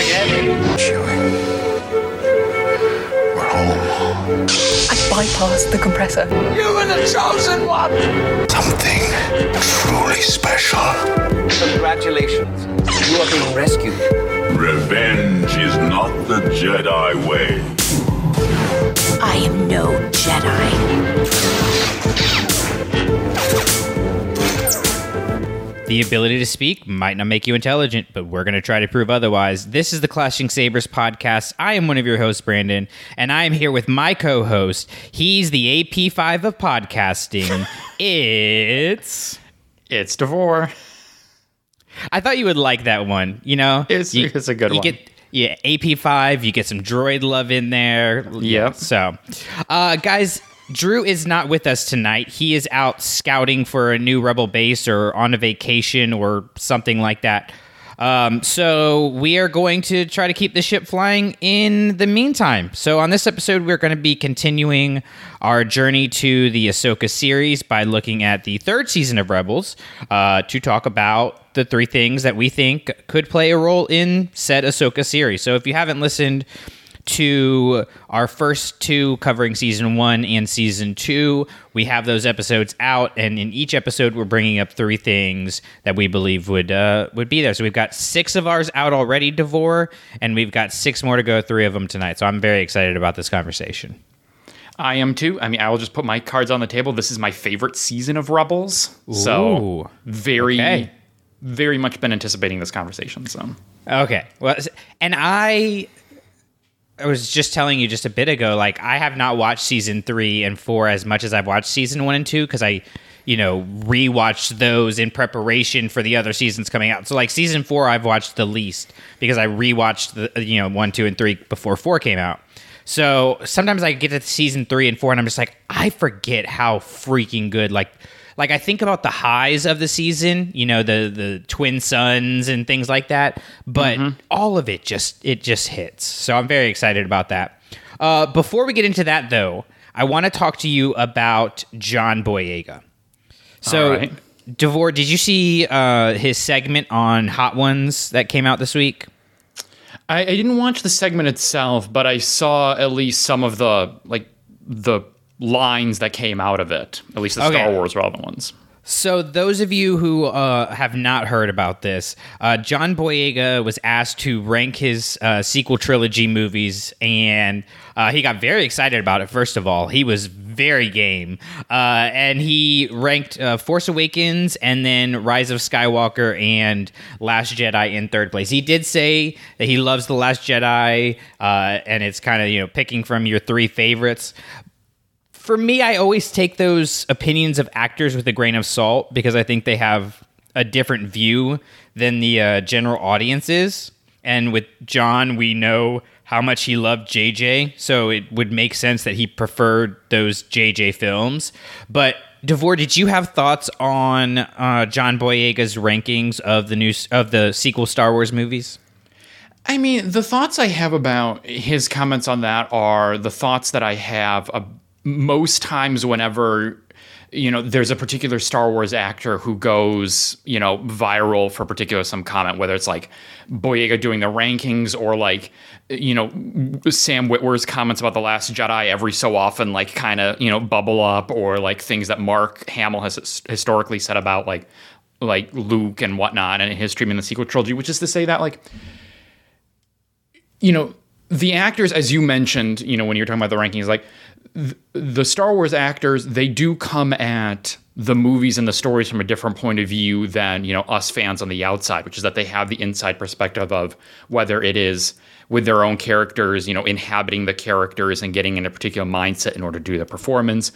again. Chewie. We're home. I bypassed the compressor. You were the chosen one. Something truly special. Congratulations. You are being rescued. Revenge is not the Jedi way. I am no Jedi. The ability to speak might not make you intelligent, but we're going to try to prove otherwise. This is the Clashing Sabers podcast. I am one of your hosts, Brandon, and I am here with my co host. He's the AP5 of podcasting. it's. It's Davor. I thought you would like that one. You know, It's- You- it's a good you one. Get, yeah, AP5. You get some droid love in there. Yep. So, uh, guys, Drew is not with us tonight. He is out scouting for a new rebel base or on a vacation or something like that. Um, so we are going to try to keep the ship flying in the meantime. So on this episode, we're going to be continuing our journey to the Ahsoka series by looking at the third season of Rebels uh, to talk about the three things that we think could play a role in said Ahsoka series. So if you haven't listened to our first two covering season one and season two. We have those episodes out, and in each episode, we're bringing up three things that we believe would uh, would be there. So we've got six of ours out already, Davor, and we've got six more to go. Three of them tonight. So I'm very excited about this conversation. I am too. I mean, I will just put my cards on the table. This is my favorite season of Rebels. So very, Okay. very much been anticipating this conversation. So Okay. Well, and I I was just telling you just a bit ago, like I have not watched season three and four as much as I've watched season one and two because I, you know, rewatched those in preparation for the other seasons coming out. So like season four, I've watched the least because I rewatched the you know one, two, and three before four came out. So sometimes I get to season three and four, and I'm just like, I forget how freaking good like like I think about the highs of the season, you know, the the twin suns and things like that, but all of it just it just hits. So I'm very excited about that. Uh, before we get into that though, I want to talk to you about John Boyega. So right. Devore, did you see uh, his segment on Hot Ones that came out this week? I, I didn't watch the segment itself, but I saw at least some of the like the lines that came out of it. At least the Okay. Star Wars relevant ones. So, those of you who uh, have not heard about this, uh, John Boyega was asked to rank his uh, sequel trilogy movies, and uh, he got very excited about it. First of all, he was very game, uh, and he ranked uh, Force Awakens and then Rise of Skywalker and Last Jedi in third place. He did say that he loves the Last Jedi, uh, and it's kind of you know picking from your three favorites for me, I always take those opinions of actors with a grain of salt because I think they have a different view than the uh, general audiences. And with John, we know how much he loved JJ, so it would make sense that he preferred those JJ films. But Davor, did you have thoughts on uh, John Boyega's rankings of the new of the sequel Star Wars movies? I mean, the thoughts I have about his comments on that are the thoughts that I have most times whenever you know there's a particular Star Wars actor who goes you know viral for particular some comment, whether it's like Boyega doing the rankings or like you know Sam Witwer's comments about the Last Jedi every so often like kind of you know bubble up or like things that Mark Hamill has historically said about like like Luke and whatnot and his treatment in the sequel trilogy, which is to say that like you know, the actors, as you mentioned, you know, when you're talking about the rankings, like th- the Star Wars actors, they do come at the movies and the stories from a different point of view than, you know, us fans on the outside, which is that they have the inside perspective of whether it is with their own characters, you know, inhabiting the characters and getting in a particular mindset in order to do the performance.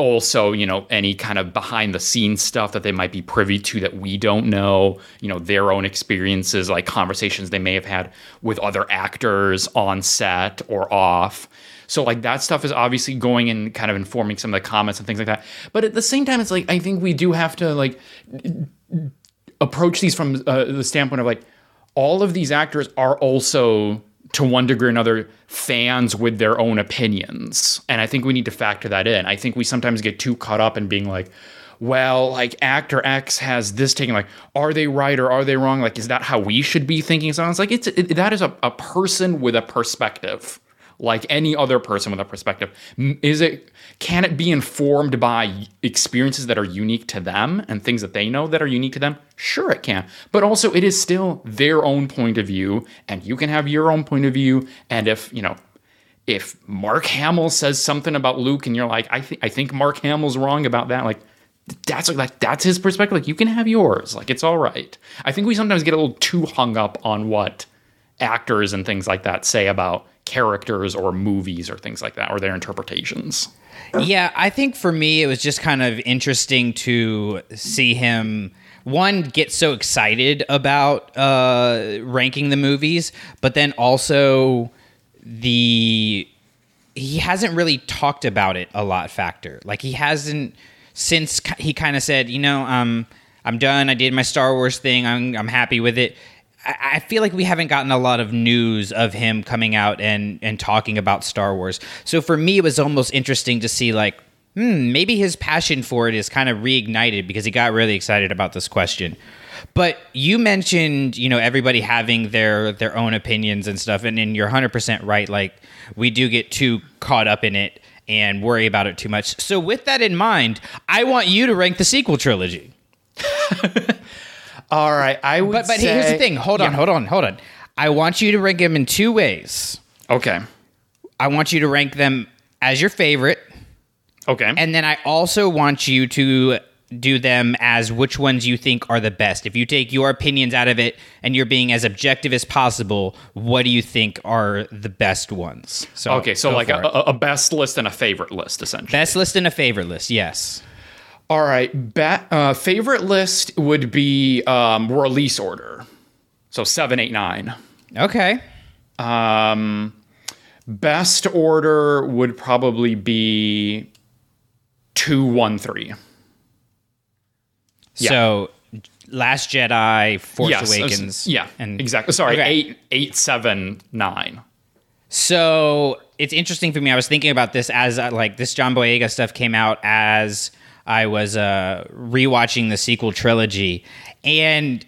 Also, you know, any kind of behind the scenes stuff that they might be privy to that we don't know, you know, their own experiences, like conversations they may have had with other actors on set or off. So, like, that stuff is obviously going and kind of informing some of the comments and things like that. But at the same time, it's like, I think we do have to, like, approach these from uh, the standpoint of like all of these actors are also to one degree or another fans with their own opinions and i think we need to factor that in i think we sometimes get too caught up in being like well, like actor X has this taken. Like, are they right or are they wrong? Like, is that how we should be thinking? So it's like it's it, that is a, a person with a perspective, like any other person with a perspective. Is it? Can it be informed by experiences that are unique to them and things that they know that are unique to them? Sure, it can. But also, it is still their own point of view, and you can have your own point of view. And if you know if Mark Hamill says something about Luke and you're like, I think I think Mark Hamill's wrong about that, like that's like that's his perspective. Like you can have yours. Like it's all right. I think we sometimes get a little too hung up on what actors and things like that say about characters or movies or things like that or their interpretations. Yeah, I think for me it was just kind of interesting to see him one get so excited about uh, ranking the movies, but then also the he hasn't really talked about it a lot. Factor like he hasn't since he kind of said, you know, um, I'm done. I did my Star Wars thing. I'm I'm happy with it. I feel like we haven't gotten a lot of news of him coming out and and talking about Star Wars. So for me, it was almost interesting to see like, hmm, maybe his passion for it is kind of reignited because he got really excited about this question. But you mentioned, you know, everybody having their their own opinions and stuff, and, and you're 100 percent right. Like we do get too caught up in it and worry about it too much. So with that in mind, I want you to rank the sequel trilogy. All right, I would. But but say, here's the thing. Hold on, Yeah. hold on, hold on. I want you to rank them in two ways. Okay. I want you to rank them as your favorite, Okay. and then I also want you to do them as which ones you think are the best. If you take your opinions out of it and you're being as objective as possible, what do you think are the best ones? So okay, so like for a, it. a a best list and a favorite list, essentially. best list and a favorite list. Yes. All right, ba- uh, favorite list would be um, release order. So seven, eight, nine. Okay. Um, best order would probably be two, one, three. Yeah. So Last Jedi, Force Yes, Awakens. Yeah, and exactly. Sorry, Okay. eight, eight, seven, nine. So it's interesting for me. I was thinking about this as uh, like this John Boyega stuff came out as I was uh, rewatching the sequel trilogy, and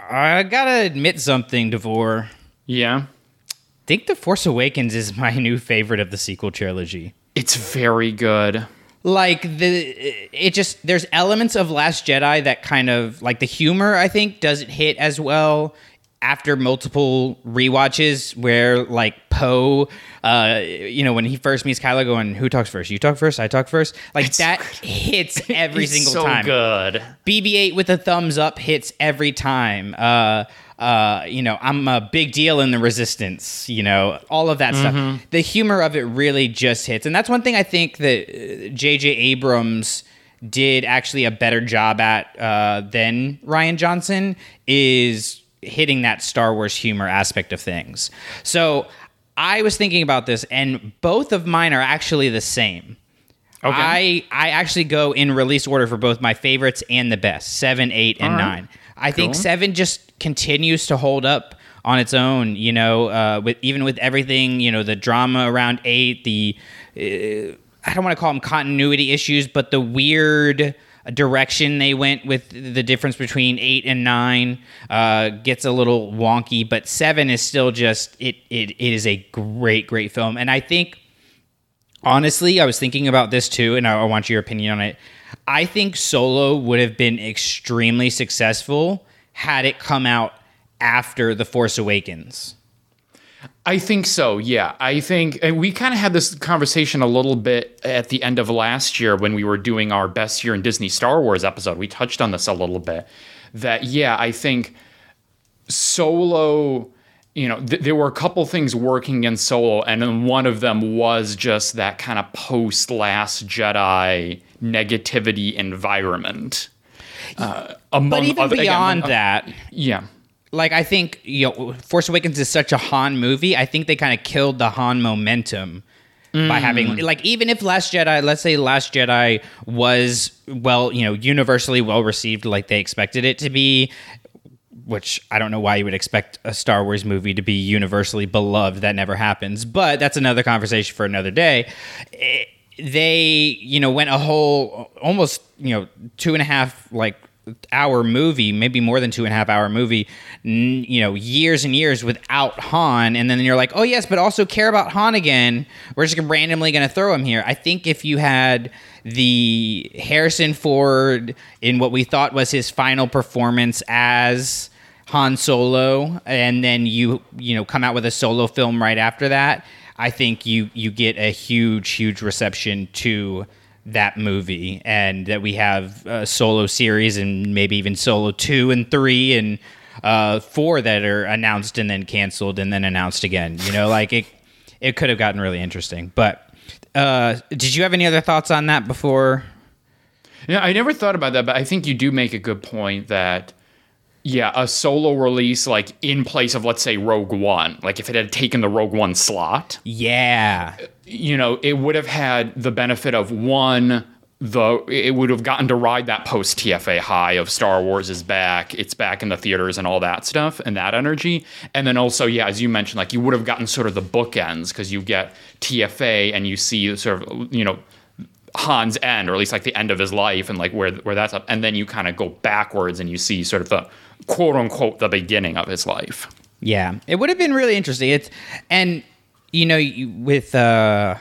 I gotta admit something, Davor. Yeah, I think The Force Awakens is my new favorite of the sequel trilogy. it's very good. Like the it just there's elements of Last Jedi that kind of like the humor I think doesn't hit as well after multiple rewatches where like Poe uh you know when he first meets Kylo going who talks first you talk first I talk first like It's- that hits every It's single so time good. BB-8 with a thumbs up hits every time. Uh, uh, you know, I'm a big deal in the Resistance. You know, all of that stuff. The humor of it really just hits, and that's one thing I think that J.J. Abrams did actually a better job at uh, than Rian Johnson is hitting that Star Wars humor aspect of things. So I was thinking about this, and both of mine are actually the same. Okay. I I actually go in release order for both my favorites and the best seven, eight, and right. nine. I think seven just continues to hold up on its own. You know, uh, with even with everything, you know, the drama around eight, the uh, I don't want to call them continuity issues, but the weird direction they went with the difference between eight and nine uh, gets a little wonky. But seven is still just it. It, it is a great, great film, and I think honestly, I was thinking about this too, and I, I want your opinion on it. I think Solo would have been extremely successful had it come out after The Force Awakens. I think so. Yeah, I think and we kind of had this conversation a little bit at the end of last year when we were doing our best year in Disney Star Wars episode. We touched on this a little bit. That yeah, I think Solo. You know, th- there were a couple things working in Solo, and then one of them was just that kind of post Last Jedi negativity environment. Uh, among But even other- again, beyond uh, that, yeah. Like I think you know, Force Awakens is such a Han movie. I think they kind of killed the Han momentum by having like even if Last Jedi, let's say Last Jedi was well, you know, universally well received like they expected it to be. Which I don't know why you would expect a Star Wars movie to be universally beloved. That never happens. But that's another conversation for another day. Eh, they you know went a whole almost you know two and a half like hour movie maybe more than two and a half hour movie n- you know years and years without han and then you're like oh yes but also care about han again. We're just randomly going to throw him here. I think if you had the harrison ford in what we thought was his final performance as han solo and then you you know come out with a solo film right after that i think you you get a huge huge reception to that movie and that we have a solo series and maybe even solo two and three and uh, four that are announced and then canceled and then announced again. You know, like it, it could have gotten really interesting. But uh, did you have any other thoughts on that before? Yeah, I never thought about that, but I think you do make a good point that yeah, a solo release like in place of let's say Rogue One, like if it had taken the Rogue One slot, Yeah, you know, it would have had the benefit of one the it would have gotten to ride that post TFA high of Star Wars is back, it's back in the theaters and all that stuff and that energy. And then also, yeah, as you mentioned, like you would have gotten sort of the bookends because you get TFA and you see sort of you know Han's end, or at least like the end of his life, and like where where that's up, and then you kind of go backwards and you see sort of the quote unquote the beginning of his life. yeah, it would have been really interesting. It's and you know you- with uh,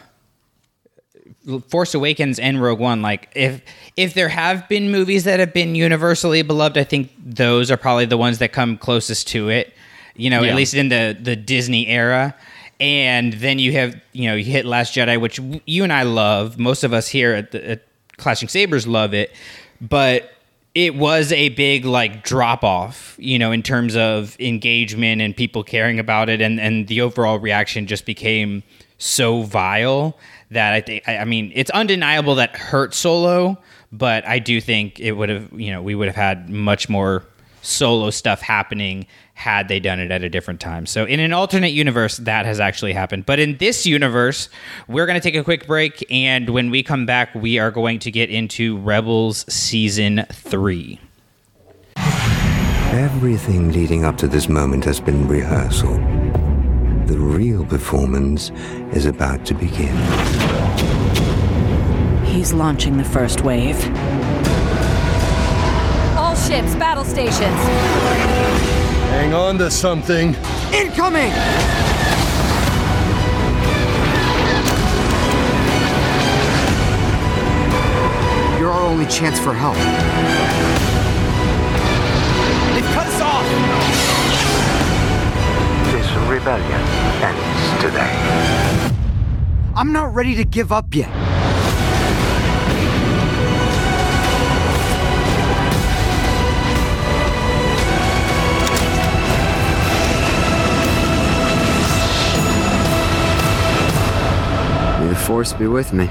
Force Awakens and Rogue One, like if if there have been movies that have been universally beloved, I think those are probably the ones that come closest to it. You know, Yeah. at least in the the Disney era. And then you have, you know, you hit Last Jedi, which you and I love. Most of us here at, the, at Clashing Sabers love it, but it was a big like drop off, you know, in terms of engagement and people caring about it, and and the overall reaction just became so vile that I think I mean it's undeniable that hurt Solo, but I do think it would have you know we would have had much more solo stuff happening had they done it at a different time. So in an alternate universe that has actually happened. But in this universe, we're going to take a quick break and when we come back we are going to get into Rebels season 3. Everything leading up to this moment has been rehearsal. The real performance is about to begin. He's launching the first wave. All ships, battle stations. Hang on to something. Incoming! You're our only chance for help. They've cut us off! This rebellion ends today. I'm not ready to give up yet. Force be with me.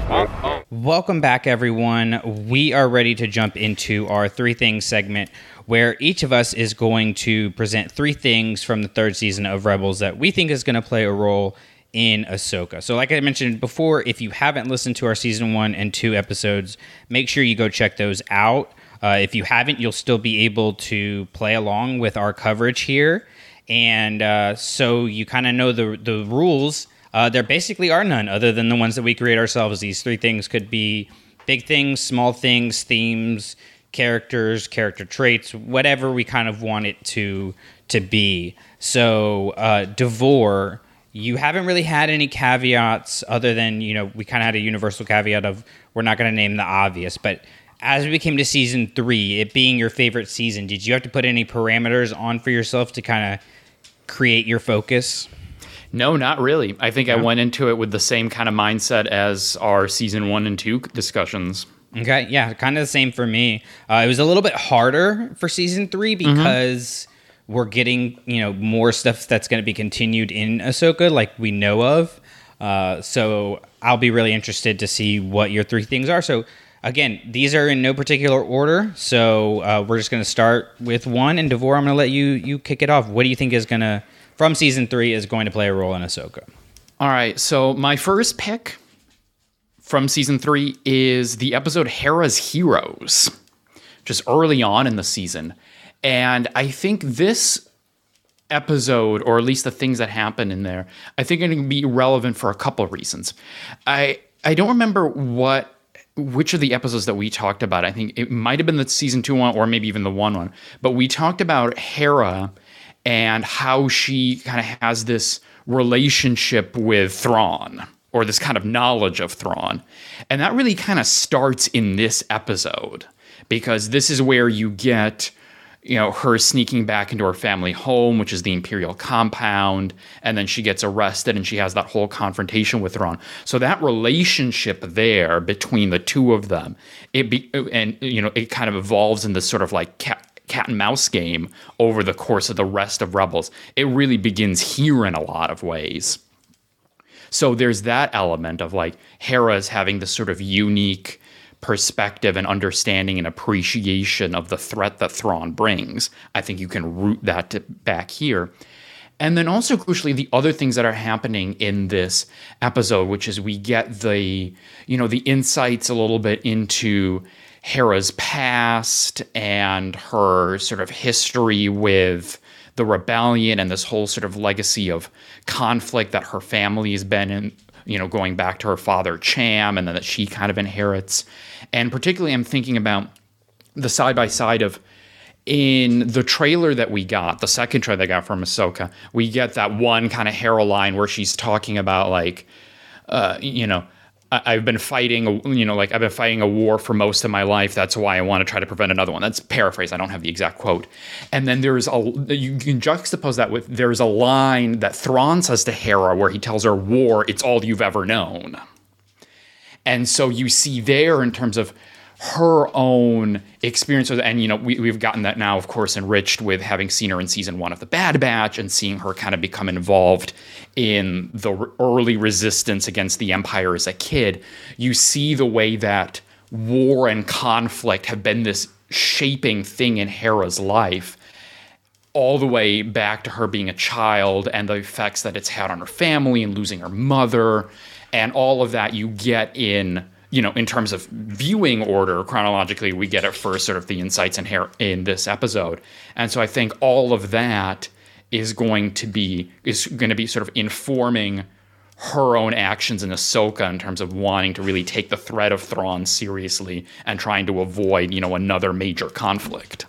Welcome back, everyone. We are ready to jump into our three things segment where each of us is going to present three things from the third season of Rebels that we think is going to play a role in Ahsoka. So, like I mentioned before, if you haven't listened to our season one and two episodes, make sure you go check those out. Uh, if you haven't, you'll still be able to play along with our coverage here. And uh, so you kind of know the, the rules. Uh, there basically are none other than the ones that we create ourselves. These three things could be big things, small things, themes, characters, character traits, whatever we kind of want it to to be. So, uh, Davor, you haven't really had any caveats other than you know we kind of had a universal caveat of we're not going to name the obvious, but as we came to season three, it being your favorite season, did you have to put any parameters on for yourself to kind of create your focus? No, not really. I think I went into it with the same kind of mindset as our season one and two discussions. Okay, yeah, kind of the same for me. Uh, it was a little bit harder for season three because we're getting you know more stuff that's going to be continued in Ahsoka, like we know of. Uh, so I'll be really interested to see what your three things are. So again, these are in no particular order. So uh, we're just going to start with one, and Davor, I'm going to let you you kick it off. What do you think is going to from season three is going to play a role in Ahsoka? All right, so my first pick from season three is the episode Hera's Heroes, just early on in the season. And I think this episode, or at least the things that happen in there, I think it can be relevant for a couple of reasons. I I don't remember what which of the episodes that we talked about. I think it might have been the season two one or maybe even the one one. But we talked about Hera and how she kind of has this relationship with Thrawn or this kind of knowledge of Thrawn. And that really kind of starts in this episode because this is where you get you know her sneaking back into her family home which is the imperial compound and then she gets arrested and she has that whole confrontation with Thrawn so that relationship there between the two of them it be and you know it kind of evolves in this sort of like cat and mouse game over the course of the rest of rebels it really begins here in a lot of ways so there's that element of like Hera's having this sort of unique perspective and understanding and appreciation of the threat that Thrawn brings. I think you can root that to back here. And then also crucially the other things that are happening in this episode which is we get the you know the insights a little bit into Hera's past and her sort of history with the rebellion and this whole sort of legacy of conflict that her family has been in you know, going back to her father Cham, and then that she kind of inherits. And particularly, I'm thinking about the side by side of in the trailer that we got, the second trailer that got from Ahsoka, we get that one kind of Hera line where she's talking about like, uh, you know, I've been fighting, you know, like I've been fighting a war for most of my life. That's why I want to try to prevent another one. That's paraphrase. I don't have the exact quote. And then there's a, you can juxtapose that with, there's a line that Thrawn says to Hera where he tells her, War, it's all you've ever known. And so you see there in terms of her own experience with and you know we, we've gotten that now of course enriched with having seen her in season one of the bad batch and seeing her kind of become involved in the early resistance against the empire as a kid. You see the way that war and conflict have been this shaping thing in hera's life all the way back to her being a child and the effects that it's had on her family and losing her mother and all of that you get in you know, in terms of viewing order chronologically, we get it first, sort of the insights in here in this episode, and so I think all of that is going to be is going to be sort of informing her own actions in Ahsoka in terms of wanting to really take the threat of Thrawn seriously and trying to avoid, you know, another major conflict.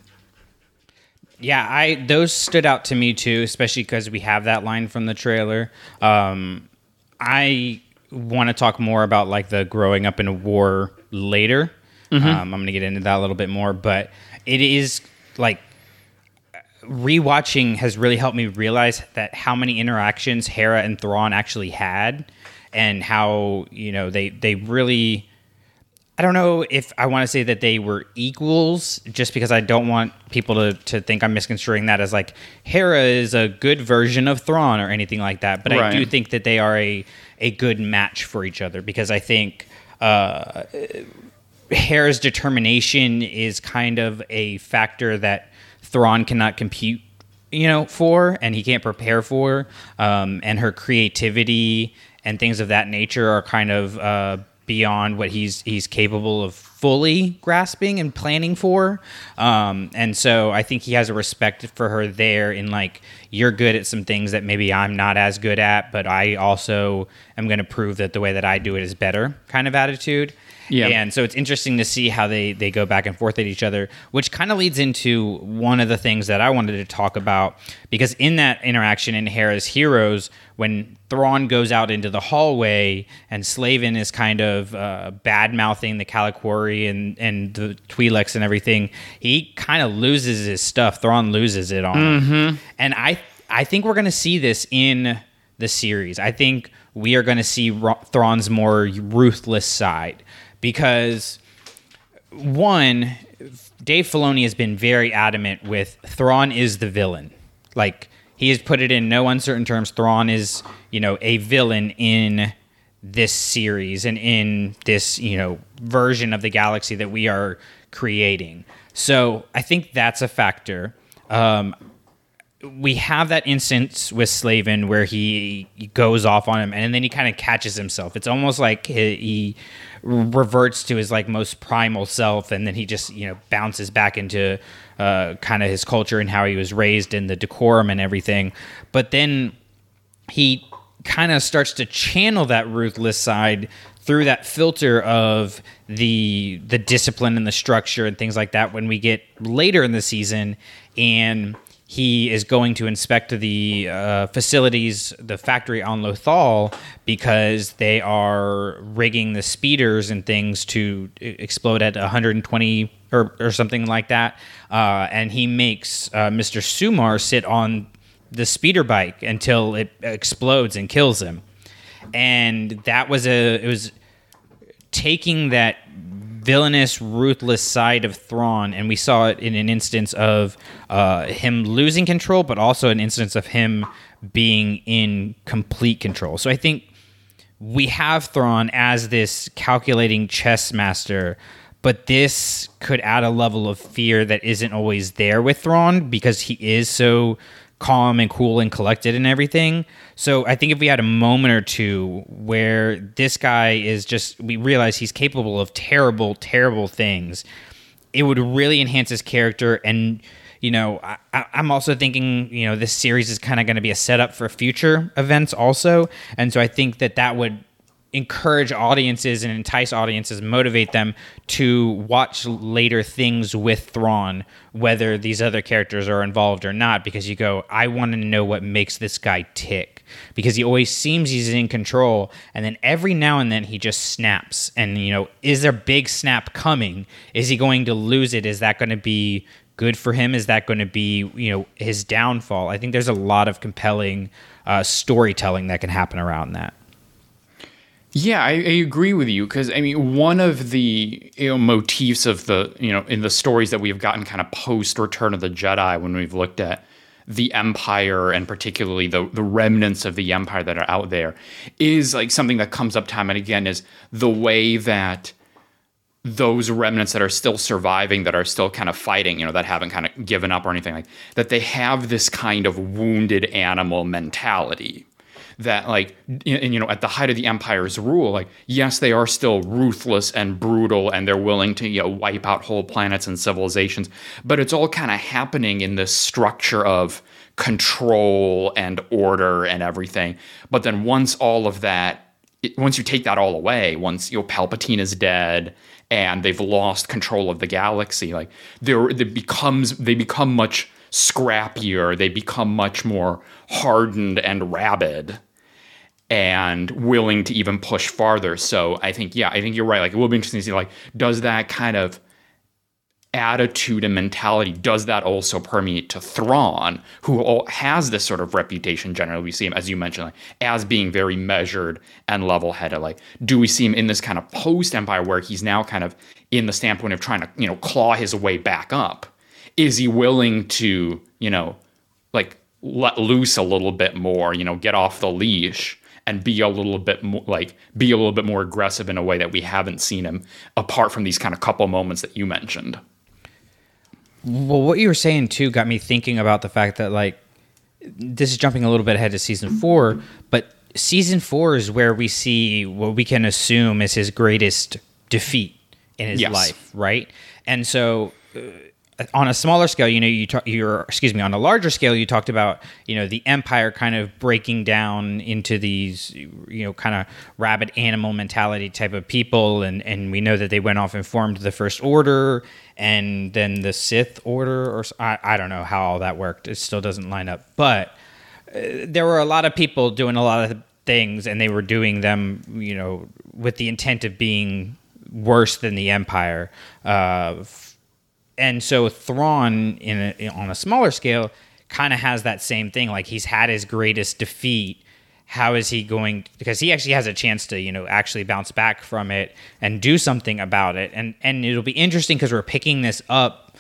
Yeah, I those stood out to me too, especially because we have that line from the trailer. Um, I want to talk more about like the growing up in a war later. Mm-hmm. Um, I'm going to get into that a little bit more, but it is like rewatching has really helped me realize that how many interactions Hera and Thrawn actually had, and how you know they they really. I don't know if I want to say that they were equals, just because I don't want people to, to think I'm misconstruing that as like Hera is a good version of Thrawn or anything like that. But right. I do think that they are a a good match for each other because I think uh, Hera's determination is kind of a factor that Thrawn cannot compute, you know, for and he can't prepare for, um, and her creativity and things of that nature are kind of uh, beyond what he's he's capable of fully grasping and planning for. Um, and so I think he has a respect for her there in like you're good at some things that maybe I'm not as good at, but I also am going to prove that the way that I do it is better kind of attitude. Yeah. And so it's interesting to see how they, they go back and forth at each other, which kind of leads into one of the things that I wanted to talk about. Because in that interaction in Hera's Heroes, when Thrawn goes out into the hallway and Slavin is kind of uh, bad mouthing the Kalikori and, and the Twi'leks and everything, he kind of loses his stuff. Thrawn loses it on mm-hmm. him. And I, I think we're going to see this in the series. I think we are going to see Thrawn's more ruthless side because one, Dave Filoni has been very adamant with Thrawn is the villain. Like he has put it in no uncertain terms. Thrawn is, you know, a villain in this series and in this, you know, version of the galaxy that we are creating. So I think that's a factor. Um, we have that instance with Slavin where he, goes off on him and then he kind of catches himself. It's almost like he, he, reverts to his like most primal self and then he just you know bounces back into uh, kind of his culture and how he was raised and the decorum and everything. But then he kind of starts to channel that ruthless side through that filter of the the discipline and the structure and things like that when we get later in the season and he is going to inspect the uh, facilities, the factory on Lothal, because they are rigging the speeders and things to e- explode at 120 or, or something like that. Uh, and he makes uh, Mr. Sumar sit on the speeder bike until it explodes and kills him. And that was a, it was taking that villainous, ruthless side of Thrawn, and we saw it in an instance of uh, him losing control, but also an instance of him being in complete control. So I think we have Thrawn as this calculating chess master, but this could add a level of fear that isn't always there with Thrawn because he is so calm and cool and collected and everything. So I think if we had a moment or two where this guy is just, we realize he's capable of terrible, terrible things, it would really enhance his character. And, you know, I, I'm also thinking, you know, this series is kind of going to be a setup for future events also. And so I think that that would encourage audiences and entice audiences, motivate them to watch later things with Thrawn, whether these other characters are involved or not, because you go, I want to know what makes this guy tick. Because he always seems he's in control, and then every now and then he just snaps. And, you know, is there big snap coming? Is he going to lose it? Is that going to be good for him? Is that going to be, you know, his downfall? I think there's a lot of compelling uh, storytelling that can happen around that. Yeah, I, I agree with you because I mean one of the you know, motifs of the you know in the stories that we've gotten kind of post Return of the Jedi when we've looked at the Empire and particularly the the remnants of the Empire that are out there is like something that comes up time and again is the way that those remnants that are still surviving that are still kind of fighting you know that haven't kind of given up or anything like that they have this kind of wounded animal mentality that like and, you know at the height of the empire's rule like yes they are still ruthless and brutal and they're willing to you know wipe out whole planets and civilizations but it's all kind of happening in this structure of control and order and everything. But then once all of that once you take that all away once you know palpatine is dead and they've lost control of the galaxy like there it becomes they become much scrappier they become much more hardened and rabid and willing to even push farther. So I think, yeah, I think you're right. Like it will be interesting to see, like, does that kind of attitude and mentality does that also permeate to Thrawn, who has this sort of reputation generally? We see him, as you mentioned, like, as being very measured and level-headed. Like, do we see him in this kind of post-Empire where he's now kind of in the standpoint of trying to, you know, claw his way back up? Is he willing to, you know, like let loose a little bit more, you know, get off the leash and be a little bit more like be a little bit more aggressive in a way that we haven't seen him apart from these kind of couple moments that you mentioned. Well, what you were saying too got me thinking about the fact that like this is jumping a little bit ahead to season 4, but season 4 is where we see what we can assume is his greatest defeat in his Yes. life, right? And so uh, on a smaller scale, you know, you talk, you're, excuse me, on a larger scale, you talked about, you know, the empire kind of breaking down into these, you know, kind of rabid animal mentality type of people. And, and we know that they went off and formed the First Order and then the Sith Order, or I, I don't know how all that worked. It still doesn't line up. But uh, there were a lot of people doing a lot of things and they were doing them, you know, with the intent of being worse than the empire. Uh, and so Thrawn, in a, on a smaller scale, kind of has that same thing. Like he's had his greatest defeat. How is he going? Because he actually has a chance to, you know, actually bounce back from it and do something about it. And and it'll be interesting because we're picking this up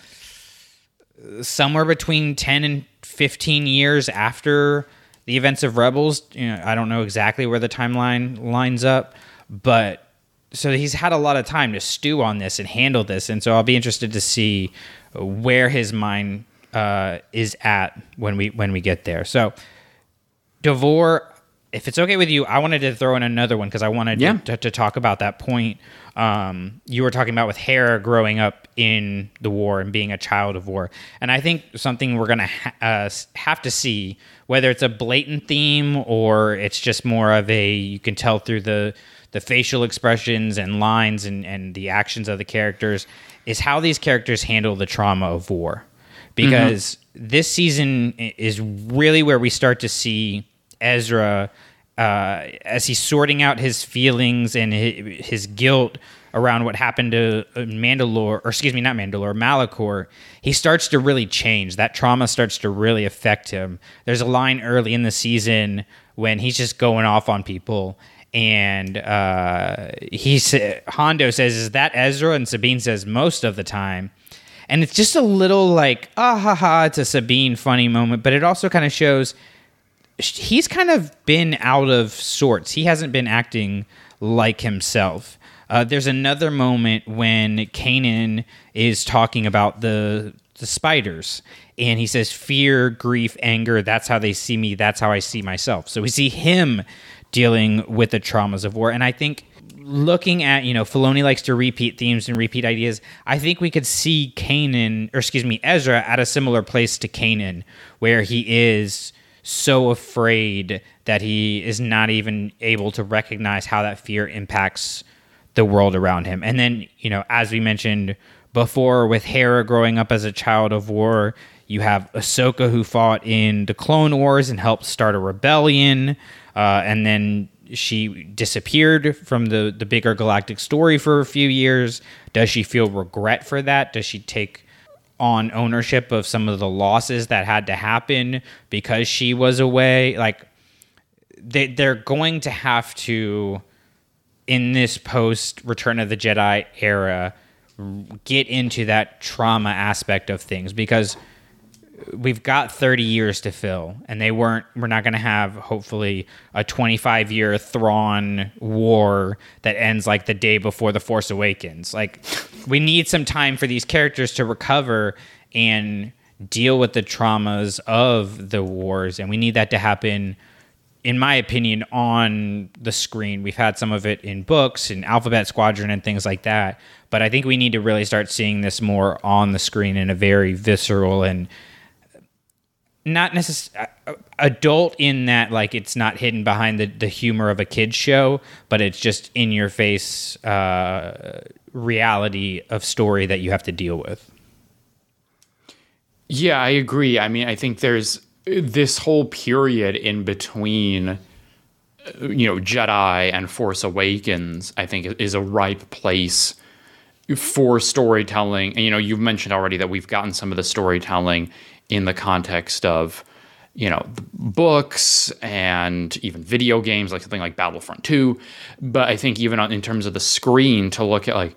somewhere between ten and fifteen years after the events of Rebels. You know, I don't know exactly where the timeline lines up, but so he's had a lot of time to stew on this and handle this, and so I'll be interested to see where his mind uh, is at when we when we get there. So Davor, if it's okay with you, I wanted to throw in another one because I wanted Yeah. to, to talk about that point. Um, you were talking about with Hera growing up in the war and being a child of war, and I think something we're gonna ha- uh, have to see, whether it's a blatant theme or it's just more of a you can tell through the the facial expressions and lines and, and the actions of the characters, is how these characters handle the trauma of war, because this season is really where we start to see Ezra uh, as he's sorting out his feelings and his, his guilt around what happened to uh, Mandalore, or excuse me, not Mandalore, Malachor, he starts to really change. That trauma starts to really affect him. There's a line early in the season when he's just going off on people. And uh, he sa- Hondo says, "Is that Ezra?" And Sabine says, "Most of the time." And it's just a little like, ah ha ha, it's a Sabine funny moment, but it also kind of shows he's kind of been out of sorts. He hasn't been acting like himself. Uh, there's another moment when Kanan is talking about the the spiders, and he says, "Fear, grief, anger. That's how they see me. That's how I see myself." So we see him dealing with the traumas of war, and I think looking at you know Filoni likes to repeat themes and repeat ideas. I think we could see Kanan, or excuse me, Ezra, at a similar place to Kanan, where he is so afraid that he is not even able to recognize how that fear impacts the world around him. And then, you know, as we mentioned before, with Hera growing up as a child of war, you have Ahsoka who fought in the Clone Wars and helped start a rebellion, uh, and then she disappeared from the the bigger galactic story for a few years. Does she feel regret for that? Does she take on ownership of some of the losses that had to happen because she was away like they they're going to have to in this post return of the jedi era get into that trauma aspect of things because we've got 30 years to fill and they weren't we're not going to have hopefully a 25 year Thrawn war that ends like the day before the force awakens. Like we need some time for these characters to recover and deal with the traumas of the wars and we need that to happen in my opinion on the screen. We've had some of it in books and alphabet squadron and things like that but i think we need to really start seeing this more on the screen in a very visceral and not necessarily adult in that like it's not hidden behind the, the humor of a kids show but it's just in your face uh, reality of story that you have to deal with Yeah, I agree. I mean, I think there's this whole period in between, uh, you know, Jedi and Force Awakens, I think is a ripe place for storytelling. And, you know, you've mentioned already that we've gotten some of the storytelling in the context of, you know, books and even video games, like something like Battlefront 2. But I think even on, in terms of the screen, to look at like,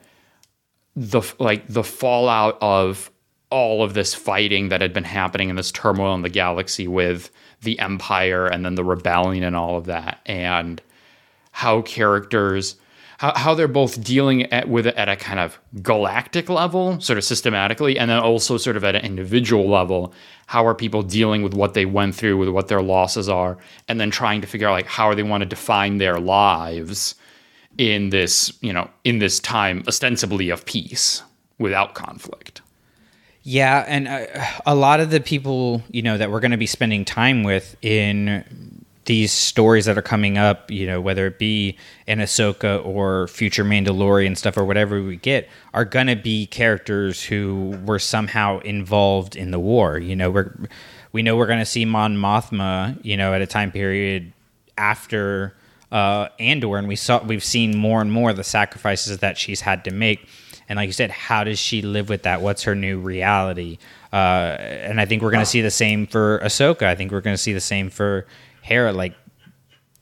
the like the fallout of all of this fighting that had been happening in this turmoil in the galaxy with the empire and then the rebellion and all of that and how characters how, how they're both dealing at, with it at a kind of galactic level sort of systematically and then also sort of at an individual level how are people dealing with what they went through with what their losses are and then trying to figure out like how are they want to define their lives in this you know in this time ostensibly of peace without conflict? Yeah, and uh, a lot of the people, you know, that we're going to be spending time with in these stories that are coming up, you know, whether it be in Ahsoka or future Mandalorian stuff or whatever we get, are going to be characters who were somehow involved in the war. You know, we're we know we're going to see Mon Mothma, you know, at a time period after uh, Andor, and we saw we've seen more and more the sacrifices that she's had to make. And like you said, how does she live with that? What's her new reality? Uh, and I think we're going to see the same for Ahsoka. I think we're going to see the same for Hera. Like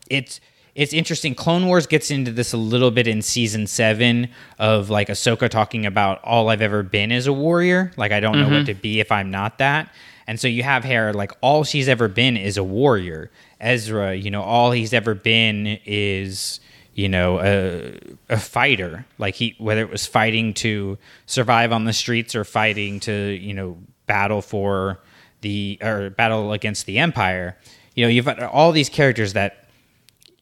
it's it's interesting. Clone Wars gets into this a little bit in season seven of like Ahsoka talking about all I've ever been as a warrior. Like I don't know what mm-hmm. to be if I'm not that. And so you have Hera, like all she's ever been is a warrior. Ezra, you know, all he's ever been is you know a, a fighter like he whether it was fighting to survive on the streets or fighting to you know battle for the or battle against the empire you know you've got all these characters that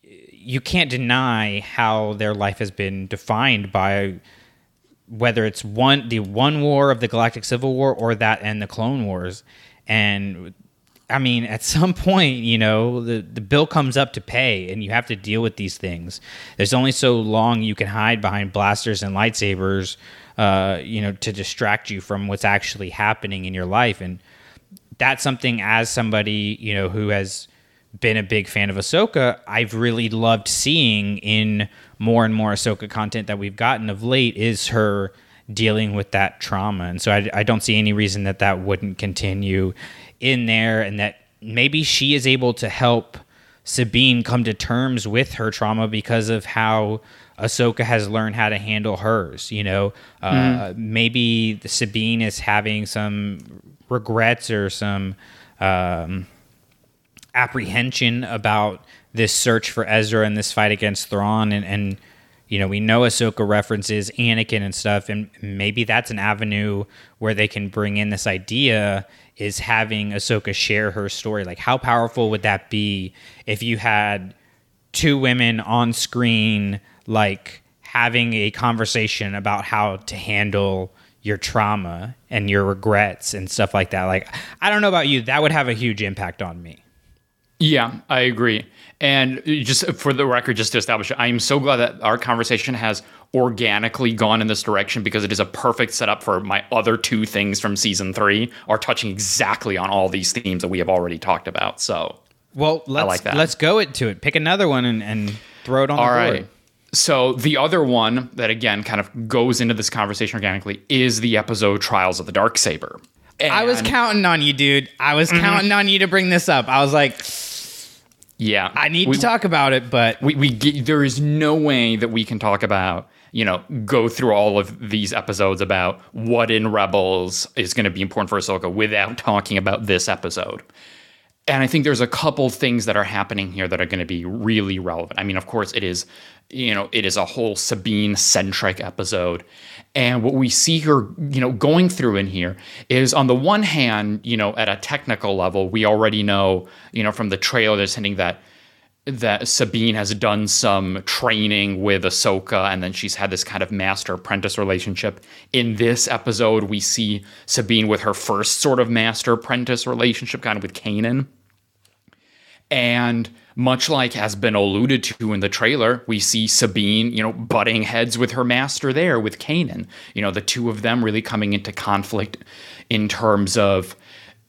you can't deny how their life has been defined by whether it's one the one war of the Galactic Civil War or that and the Clone Wars, and I mean, at some point, you know, the, the bill comes up to pay and you have to deal with these things. There's only so long you can hide behind blasters and lightsabers, uh, you know, to distract you from what's actually happening in your life. And that's something as somebody, you know, who has been a big fan of Ahsoka, I've really loved seeing in more and more Ahsoka content that we've gotten of late is her dealing with that trauma. And so I, I don't see any reason that that wouldn't continue in there and that maybe she is able to help Sabine come to terms with her trauma because of how Ahsoka has learned how to handle hers. You know, uh, mm. maybe Sabine is having some regrets or some um, apprehension about this search for Ezra and this fight against Thrawn, and, and you know we know Ahsoka references Anakin and stuff, and maybe that's an avenue where they can bring in this idea is having Ahsoka share her story. Like, how powerful would that be if you had two women on screen, like having a conversation about how to handle your trauma and your regrets and stuff like that? Like, I don't know about you, that would have a huge impact on me. Yeah, I agree. And just for the record, just to establish I am so glad that our conversation has organically gone in this direction because it is a perfect setup for my other two things from season three are touching exactly on all these themes that we have already talked about. So, well, let's like let's go into it. Pick another one and, and throw it on all the board. Right. So the other one that again kind of goes into this conversation organically is the episode Trials of the Dark Saber. And I was counting on you, dude. I was mm-hmm. counting on you to bring this up. I was like, yeah, I need we, to talk about it, but we, we get, there is no way that we can talk about you know go through all of these episodes about what in Rebels is going to be important for Ahsoka without talking about this episode. And I think there's a couple things that are happening here that are going to be really relevant. I mean, of course, it is you know it is a whole Sabine centric episode, and what we see her, you know, going through in here is on the one hand, you know, at a technical level, we already know, you know, from the trailer that's hinting that that Sabine has done some training with Ahsoka, and then she's had this kind of master apprentice relationship. In this episode, we see Sabine with her first sort of master apprentice relationship, kind of with Kanan. And much like has been alluded to in the trailer, we see Sabine, you know, butting heads with her master there with Kanan. You know, the two of them really coming into conflict in terms of,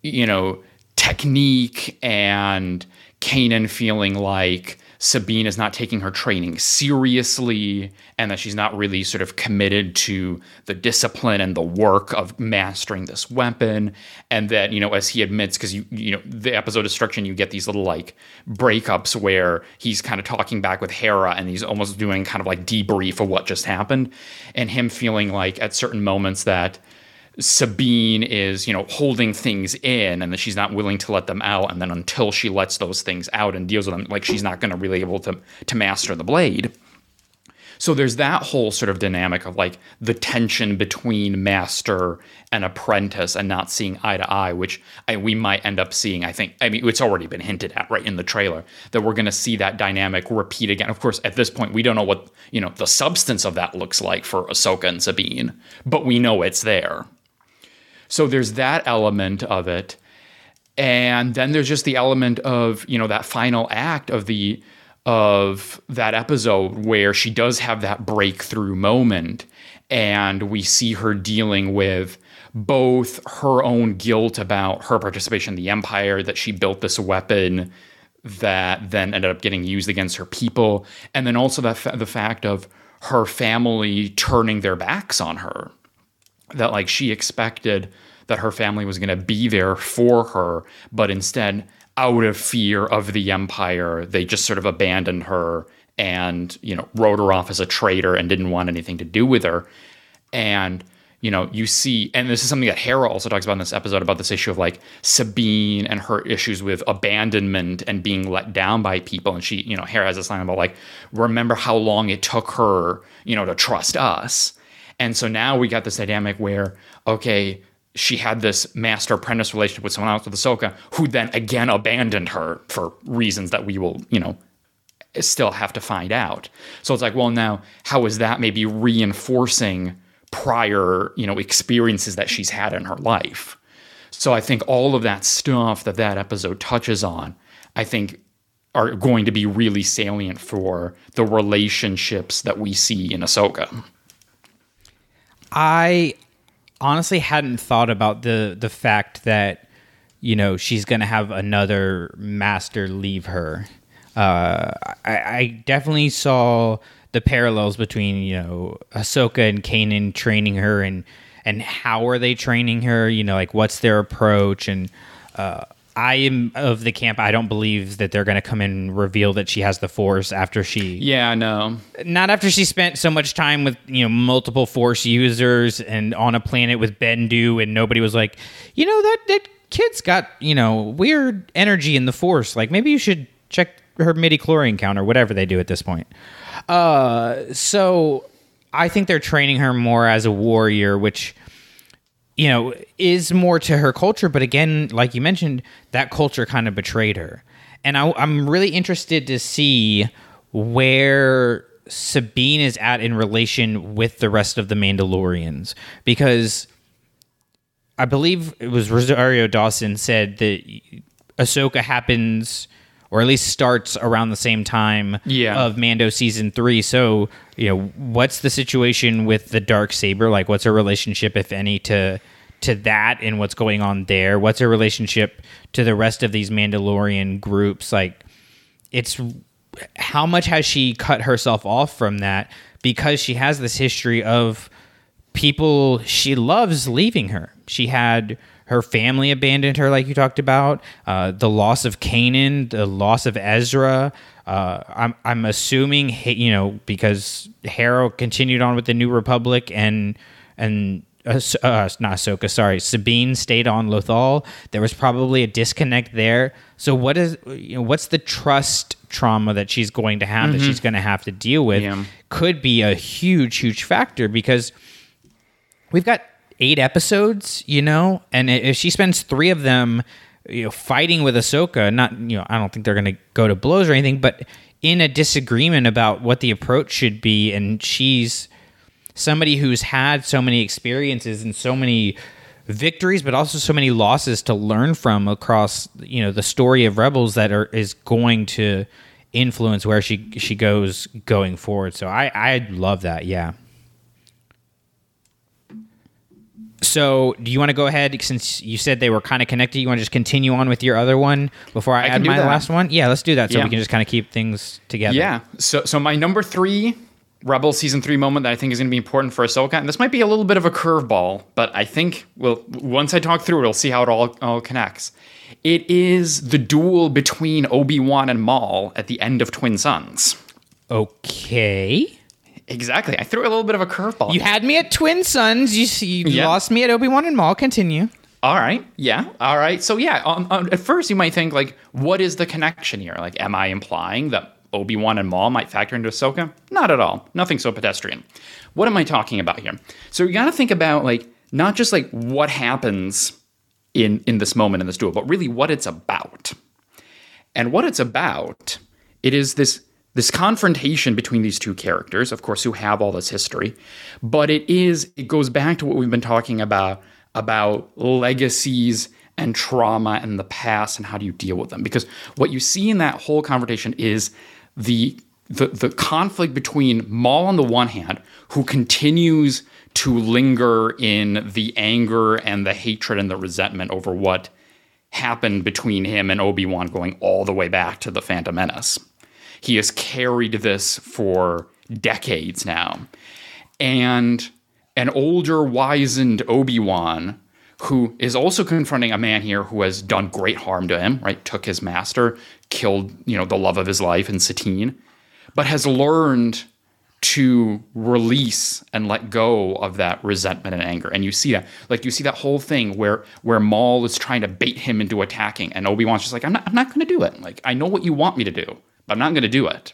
you know, technique and Kanan feeling like Sabine is not taking her training seriously and that she's not really sort of committed to the discipline and the work of mastering this weapon. And that, you know, as he admits, because you, you know, the episode Destruction, you get these little like breakups where he's kind of talking back with Hera and he's almost doing kind of like debrief of what just happened. And him feeling like at certain moments that Sabine is, you know, holding things in and that she's not willing to let them out. And then until she lets those things out and deals with them, like she's not going to really able to to master the blade. So there's that whole sort of dynamic of like the tension between master and apprentice and not seeing eye to eye, which I, we might end up seeing. I think, I mean, it's already been hinted at right in the trailer that we're going to see that dynamic repeat again. Of course, at this point, we don't know what, you know, the substance of that looks like for Ahsoka and Sabine, but we know it's there. So there's that element of it. And then there's just the element of, you know, that final act of the of that episode where she does have that breakthrough moment and we see her dealing with both her own guilt about her participation in the empire that she built this weapon that then ended up getting used against her people and then also that fa- the fact of her family turning their backs on her that like she expected that her family was going to be there for her, but instead, out of fear of the empire, they just sort of abandoned her and you know wrote her off as a traitor and didn't want anything to do with her. And you know, you see, and this is something that Hera also talks about in this episode about this issue of like Sabine and her issues with abandonment and being let down by people. And she, you know, Hera has this line about like, remember how long it took her, you know, to trust us. And so now we got this dynamic where, okay, she had this master apprentice relationship with someone else with Ahsoka, who then again abandoned her for reasons that we will, you know, still have to find out. So it's like, well, now how is that maybe reinforcing prior, you know, experiences that she's had in her life? So I think all of that stuff that that episode touches on, I think are going to be really salient for the relationships that we see in Ahsoka. I honestly hadn't thought about the the fact that you know she's going to have another master leave her. Uh, I, I definitely saw the parallels between you know Ahsoka and Kanan training her and and how are they training her? You know, like what's their approach and. Uh, I am of the camp. I don't believe that they're going to come and reveal that she has the Force after she. Yeah, I know. Not after she spent so much time with you know multiple Force users and on a planet with Bendu, and nobody was like, you know that that kid's got you know weird energy in the Force. Like maybe you should check her midi chlorian count or whatever they do at this point. Uh, so I think they're training her more as a warrior, which you know, is more to her culture. But again, like you mentioned, that culture kind of betrayed her. And I, I'm really interested to see where Sabine is at in relation with the rest of the Mandalorians because I believe it was Rosario Dawson said that Ahsoka happens or at least starts around the same time Yeah. of Mando season three. So, you know, what's the situation with the dark saber? Like, what's her relationship, if any, to to that and what's going on there? What's her relationship to the rest of these Mandalorian groups? Like, it's how much has she cut herself off from that because she has this history of people she loves leaving her. She had her family abandoned her, like you talked about. Uh, the loss of Kanan, the loss of Ezra. Uh, I'm I'm assuming you know because Hera continued on with the New Republic and and uh, uh, not Ahsoka, sorry, Sabine stayed on Lothal. There was probably a disconnect there. So what is you know what's the trust trauma that she's going to have that she's going to have to deal with? Yeah. Could be a huge huge factor because we've got eight episodes, you know, and if she spends three of them, you know, fighting with Ahsoka, not, you know, I don't think they're going to go to blows or anything, but in a disagreement about what the approach should be, and she's somebody who's had so many experiences and so many victories, but also so many losses to learn from across, you know, the story of Rebels that are is going to influence where she she goes going forward. So I I love that. Yeah. So, do you want to go ahead since you said they were kind of connected? You want to just continue on with your other one before I, I add my that. last one? Yeah, let's do that so Yeah. we can just kind of keep things together. Yeah. So so my number three Rebel season three moment that I think is going to be important for Ahsoka, and this might be a little bit of a curveball, but I think well once I talk through it, we'll see how it all all connects. It is the duel between Obi Wan and Maul at the end of Twin Suns. Okay. Exactly. I threw a little bit of a curveball. You had me at Twin Suns. You, you Yeah. lost me at Obi Wan and Maul. Continue. All right. Yeah. All right. So yeah, um, um, at first you might think like, what is the connection here? Like, am I implying that Obi Wan and Maul might factor into Ahsoka? Not at all. Nothing so pedestrian. What am I talking about here? So you got to think about like not just like what happens in in this moment in this duel, but really what it's about. And what it's about, it is this this confrontation between these two characters, of course, who have all this history, but it is it goes back to what we've been talking about about legacies and trauma and the past and how do you deal with them? Because what you see in that whole conversation is the the, the conflict between Maul on the one hand, who continues to linger in the anger and the hatred and the resentment over what happened between him and Obi-Wan going all the way back to the Phantom Menace. He has carried this for decades now. And an older, wizened Obi-Wan who is also confronting a man here who has done great harm to him, right? Took his master, killed, you know, the love of his life in Satine, but has learned to release and let go of that resentment and anger. And you see that, like you see that whole thing where where Maul is trying to bait him into attacking, and Obi Wan's just like, I'm not, I'm not going to do it. Like I know what you want me to do, I'm not going to do it.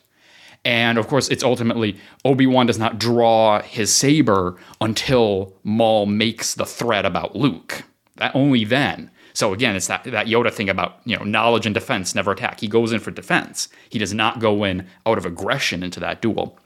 And of course, it's ultimately Obi Wan does not draw his saber until Maul makes the threat about Luke. That only then. So again, it's that that Yoda thing about you know knowledge and defense, never attack. He goes in for defense. He does not go in out of aggression into that duel.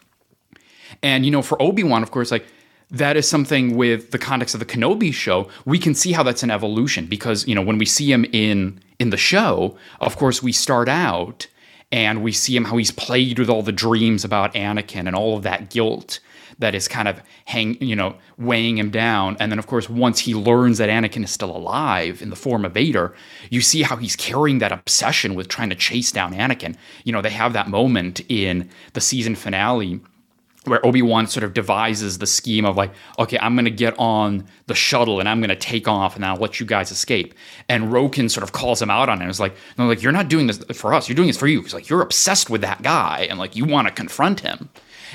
And you know, for Obi Wan, of course, like that is something with the context of the Kenobi show, we can see how that's an evolution because you know when we see him in in the show, of course, we start out and we see him how he's plagued with all the dreams about Anakin and all of that guilt that is kind of hang you know weighing him down. And then of course once he learns that Anakin is still alive in the form of Vader you see how he's carrying that obsession with trying to chase down Anakin. You know they have that moment in the season finale where Obi-Wan sort of devises the scheme of like, okay, I'm gonna get on the shuttle and I'm gonna take off and I'll let you guys escape. And Roken sort of calls him out on it. It's like, no, like you're not doing this for us. You're doing this for you. Because like you're obsessed with that guy and like you want to confront him.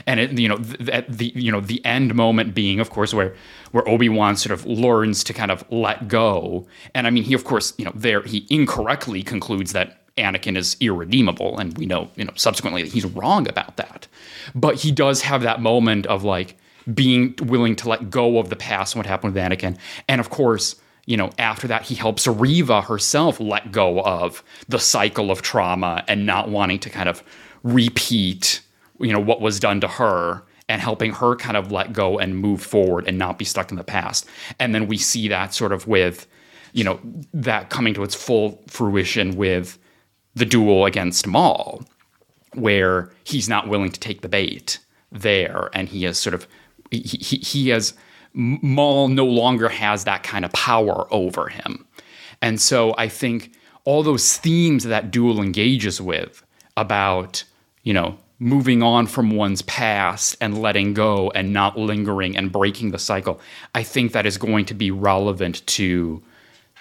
And it, you know, th- the you know the end moment being, of course, where where Obi Wan sort of learns to kind of let go. And I mean, he of course, you know, there he incorrectly concludes that Anakin is irredeemable, and we know, you know, subsequently he's wrong about that. But he does have that moment of like being willing to let go of the past and what happened with Anakin, and of course, you know, after that, he helps Reva herself let go of the cycle of trauma and not wanting to kind of repeat, you know, what was done to her and helping her kind of let go and move forward and not be stuck in the past. And then we see that sort of with, you know, that coming to its full fruition with the duel against Maul, where he's not willing to take the bait there, and he has sort of he he, he has Maul no longer has that kind of power over him, and so I think all those themes that duel engages with about you know moving on from one's past and letting go and not lingering and breaking the cycle, I think that is going to be relevant to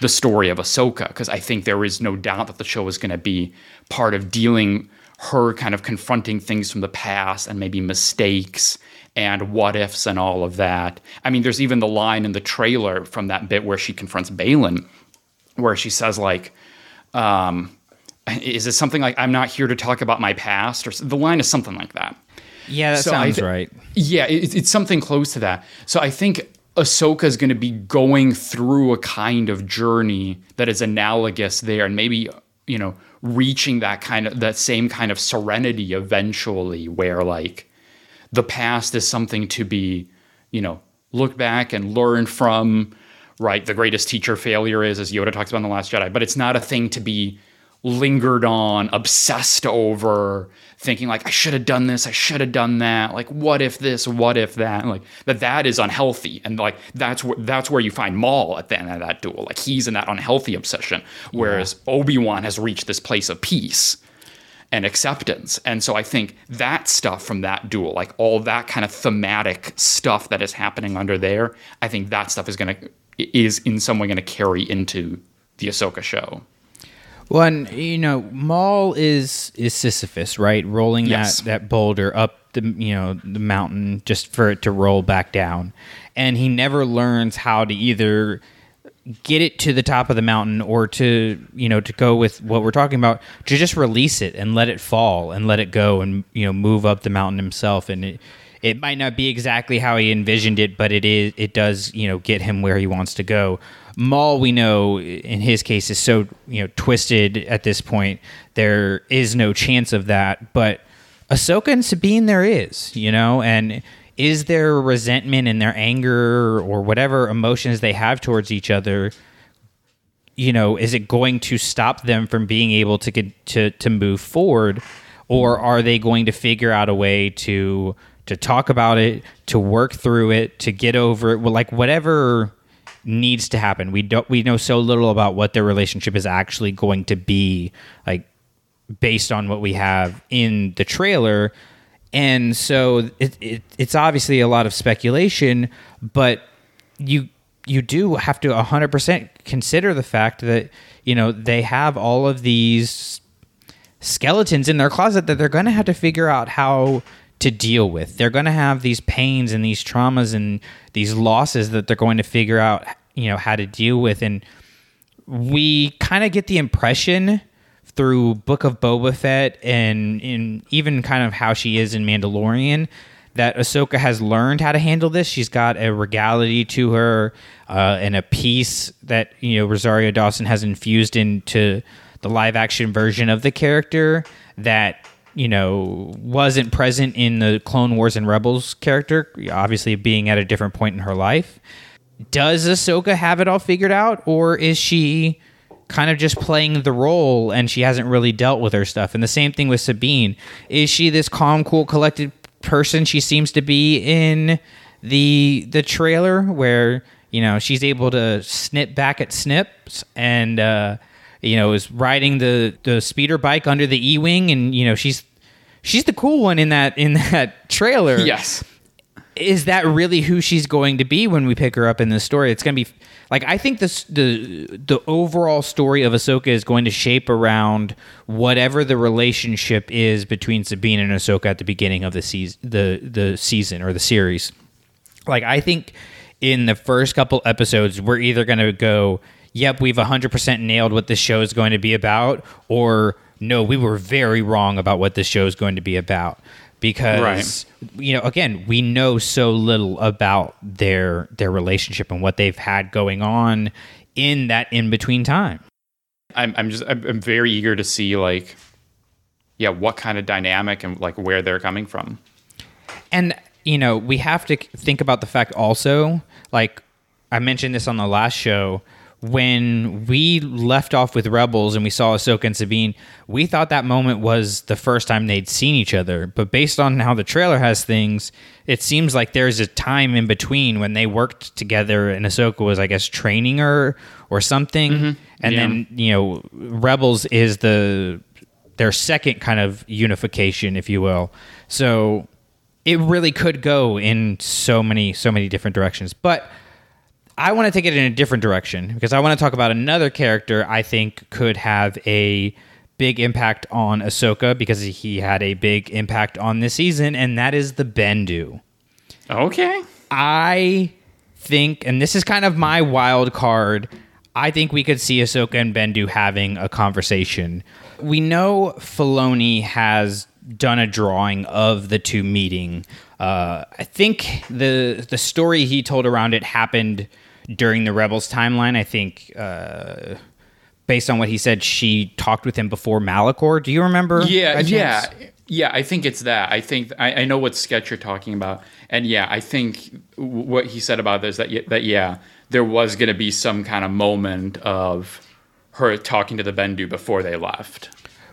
the story of Ahsoka because I think there is no doubt that the show is going to be part of dealing her kind of confronting things from the past and maybe mistakes and what ifs and all of that. I mean, there's even the line in the trailer from that bit where she confronts Baylan, where she says like, um, "Is it something like I'm not here to talk about my past?" Or the line is something like that. Yeah, that so sounds th- right. Yeah, it, it's something close to that. So I think Ahsoka is going to be going through a kind of journey that is analogous there, and maybe you know reaching that kind of that same kind of serenity eventually, where like the past is something to be you know look back and learn from. Right, the greatest teacher failure is, as Yoda talks about in the Last Jedi, but it's not a thing to be lingered on, obsessed over, thinking like I should have done this, I should have done that. Like what if this, what if that? like that that is unhealthy, and like that's where that's where you find Maul at the end of that duel. Like he's in that unhealthy obsession, whereas yeah. Obi Wan has reached this place of peace and acceptance. And so I think that stuff from that duel, like all that kind of thematic stuff that is happening under there, I think that stuff is gonna is in some way gonna carry into the Ahsoka show. Well, and you know, Maul is is Sisyphus, right? Rolling yes. that that boulder up the you know the mountain just for it to roll back down, and he never learns how to either get it to the top of the mountain or to you know to go with what we're talking about to just release it and let it fall and let it go and you know move up the mountain himself and it it might not be exactly how he envisioned it but it is it does you know get him where he wants to go Maul, we know in his case is so you know twisted at this point. There is no chance of that, but Ahsoka and Sabine, there is, you know, and is there resentment and their anger or whatever emotions they have towards each other? You know, is it going to stop them from being able to get to to move forward, or are they going to figure out a way to to talk about it, to work through it, to get over it? Well, like whatever needs to happen. We don't we know so little about what their relationship is actually going to be like based on what we have in the trailer. And so it, it it's obviously a lot of speculation, but you you do have to 100% consider the fact that you know they have all of these skeletons in their closet that they're going to have to figure out how to deal with. They're going to have these pains and these traumas and these losses that they're going to figure out, you know, how to deal with. And we kind of get the impression through Book of Boba Fett and in even kind of how she is in Mandalorian that Ahsoka has learned how to handle this. She's got a regality to her uh, and a peace that you know Rosario Dawson has infused into the live action version of the character that you know wasn't present in the Clone Wars and Rebels character. Obviously, being at a different point in her life. Does Ahsoka have it all figured out, or is she? kind of just playing the role and she hasn't really dealt with her stuff. And the same thing with Sabine. Is she this calm, cool, collected person she seems to be in the the trailer where, you know, she's able to snip back at snips and uh you know, is riding the the speeder bike under the E-wing and you know, she's she's the cool one in that in that trailer. Yes. Is that really who she's going to be when we pick her up in the story? It's going to be like I think this the the overall story of Ahsoka is going to shape around whatever the relationship is between Sabine and Ahsoka at the beginning of the season the the season or the series. Like I think in the first couple episodes we're either going to go, "Yep, we've 100% nailed what this show is going to be about," or "No, we were very wrong about what this show is going to be about." because you know again we know so little about their their relationship and what they've had going on in that in between time. I'm, I'm just I'm, I'm very eager to see like yeah what kind of dynamic and like where they're coming from. And you know we have to think about the fact also like i mentioned this on the last show when we left off with Rebels and we saw Ahsoka and Sabine, we thought that moment was the first time they'd seen each other. But based on how the trailer has things, it seems like there's a time in between when they worked together and Ahsoka was, I guess, training her or something. Mm-hmm. And yeah. then, you know, Rebels is the their second kind of unification, if you will. So it really could go in so many, so many different directions. But I want to take it in a different direction because I want to talk about another character I think could have a big impact on Ahsoka because he had a big impact on this season, and that is the Bendu. Okay. I think, and this is kind of my wild card. I think we could see Ahsoka and Bendu having a conversation. We know Filoni has done a drawing of the two meeting. Uh, I think the the story he told around it happened during the Rebels timeline. I think, uh, based on what he said, she talked with him before Malachor. Do you remember? Yeah, yeah, yeah. I think it's that. I think I, I, know what sketch you're talking about, and yeah, I think what he said about this that that yeah, there was going to be some kind of moment of her talking to the Bendu before they left.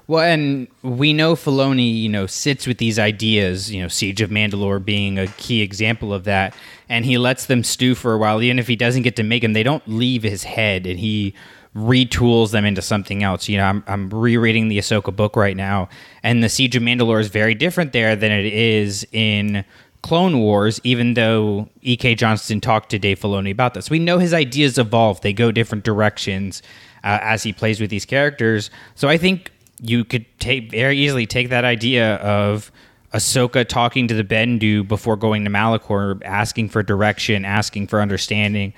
Well, and we know Filoni, you know, sits with these ideas, you know, Siege of Mandalore being a key example of that, and he lets them stew for a while. Even if he doesn't get to make them, they don't leave his head, and he retools them into something else. You know, I'm, I'm rereading the Ahsoka book right now, and the Siege of Mandalore is very different there than it is in Clone Wars, even though E.K. Johnston talked to Dave Filoni about this. We know his ideas evolve, they go different directions uh, as he plays with these characters. So I think you could take very easily take that idea of Ahsoka talking to the Bendu before going to Malachor, asking for direction, asking for understanding,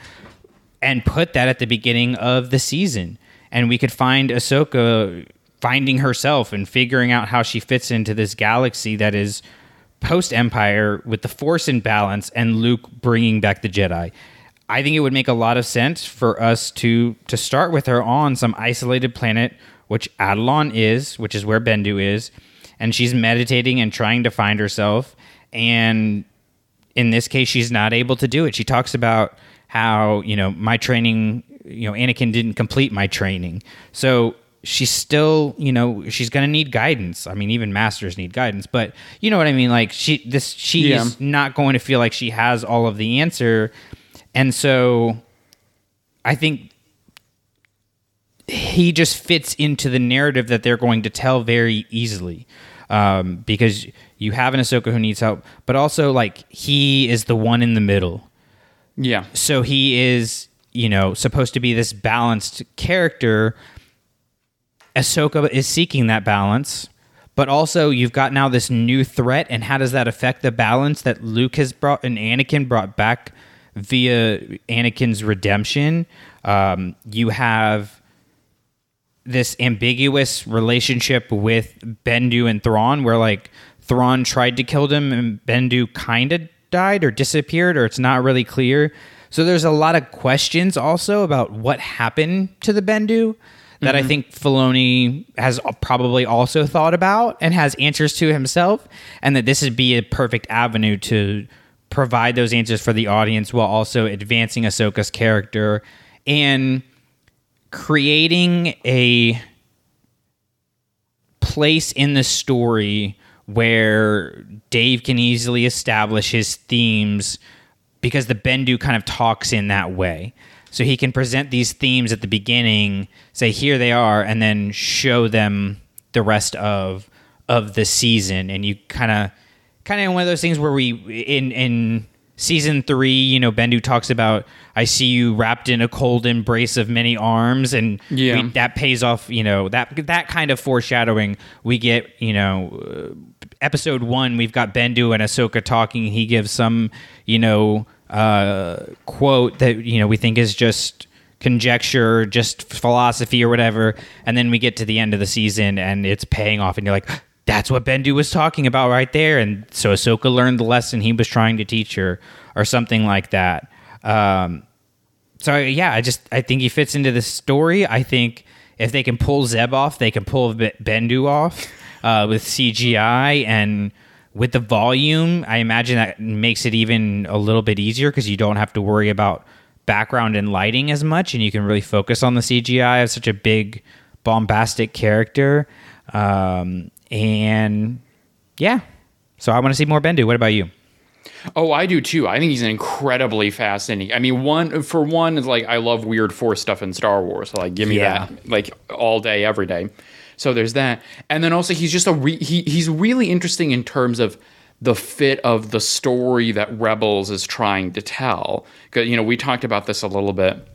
and put that at the beginning of the season. And we could find Ahsoka finding herself and figuring out how she fits into this galaxy that is post Empire with the Force in balance and Luke bringing back the Jedi. I think it would make a lot of sense for us to to start with her on some isolated planet which Atollon is, which is where Bendu is, and she's meditating and trying to find herself. And in this case, she's not able to do it. She talks about how, you know, my training, you know, Anakin didn't complete my training. So she's still, you know, she's going to need guidance. I mean, even masters need guidance, but you know what I mean? Like she, this, she's yeah. not going to feel like she has all of the answer. And so I think he just fits into the narrative that they're going to tell very easily. Um, because you have an Ahsoka who needs help, but also like he is the one in the middle. Yeah. So he is, you know, supposed to be this balanced character. Ahsoka is seeking that balance, but also you've got now this new threat, and how does that affect the balance that Luke has brought and Anakin brought back via Anakin's redemption? Um, you have this ambiguous relationship with Bendu and Thrawn, where like Thrawn tried to kill them and Bendu kind of died or disappeared, or it's not really clear. So there's a lot of questions also about what happened to the Bendu that I mm-hmm. think Filoni has probably also thought about and has answers to himself, and that this would be a perfect avenue to provide those answers for the audience while also advancing Ahsoka's character and creating a place in the story where Dave can easily establish his themes because the Bendu kind of talks in that way. So he can present these themes at the beginning, say here they are, and then show them the rest of of the season. And you kind of kind of one of those things where we in in season three, you know, Bendu talks about I see you wrapped in a cold embrace of many arms, and Yeah. we, that pays off. You know that that kind of foreshadowing we get. You know, uh, episode one, we've got Bendu and Ahsoka talking. He gives some, you know, uh, quote that you know we think is just conjecture, just philosophy or whatever, and then we get to the end of the season and it's paying off, and you're like. That's what Bendu was talking about right there, and so Ahsoka learned the lesson he was trying to teach her, or something like that. Um, so yeah, I just I think he fits into the story. I think if they can pull Zeb off, they can pull Bendu off uh, with CGI and with the volume. I imagine that makes it even a little bit easier because you don't have to worry about background and lighting as much, and you can really focus on the CGI of such a big, bombastic character. Um, and yeah, so I want to see more Bendu. What about you? Oh, I do too. I think he's incredibly fascinating. I mean, one for one is like I love weird force stuff in Star Wars. So like, give me Yeah. that like all day, every day. So there's that, and then also he's just a re- he he's really interesting in terms of the fit of the story that Rebels is trying to tell. Because you know we talked about this a little bit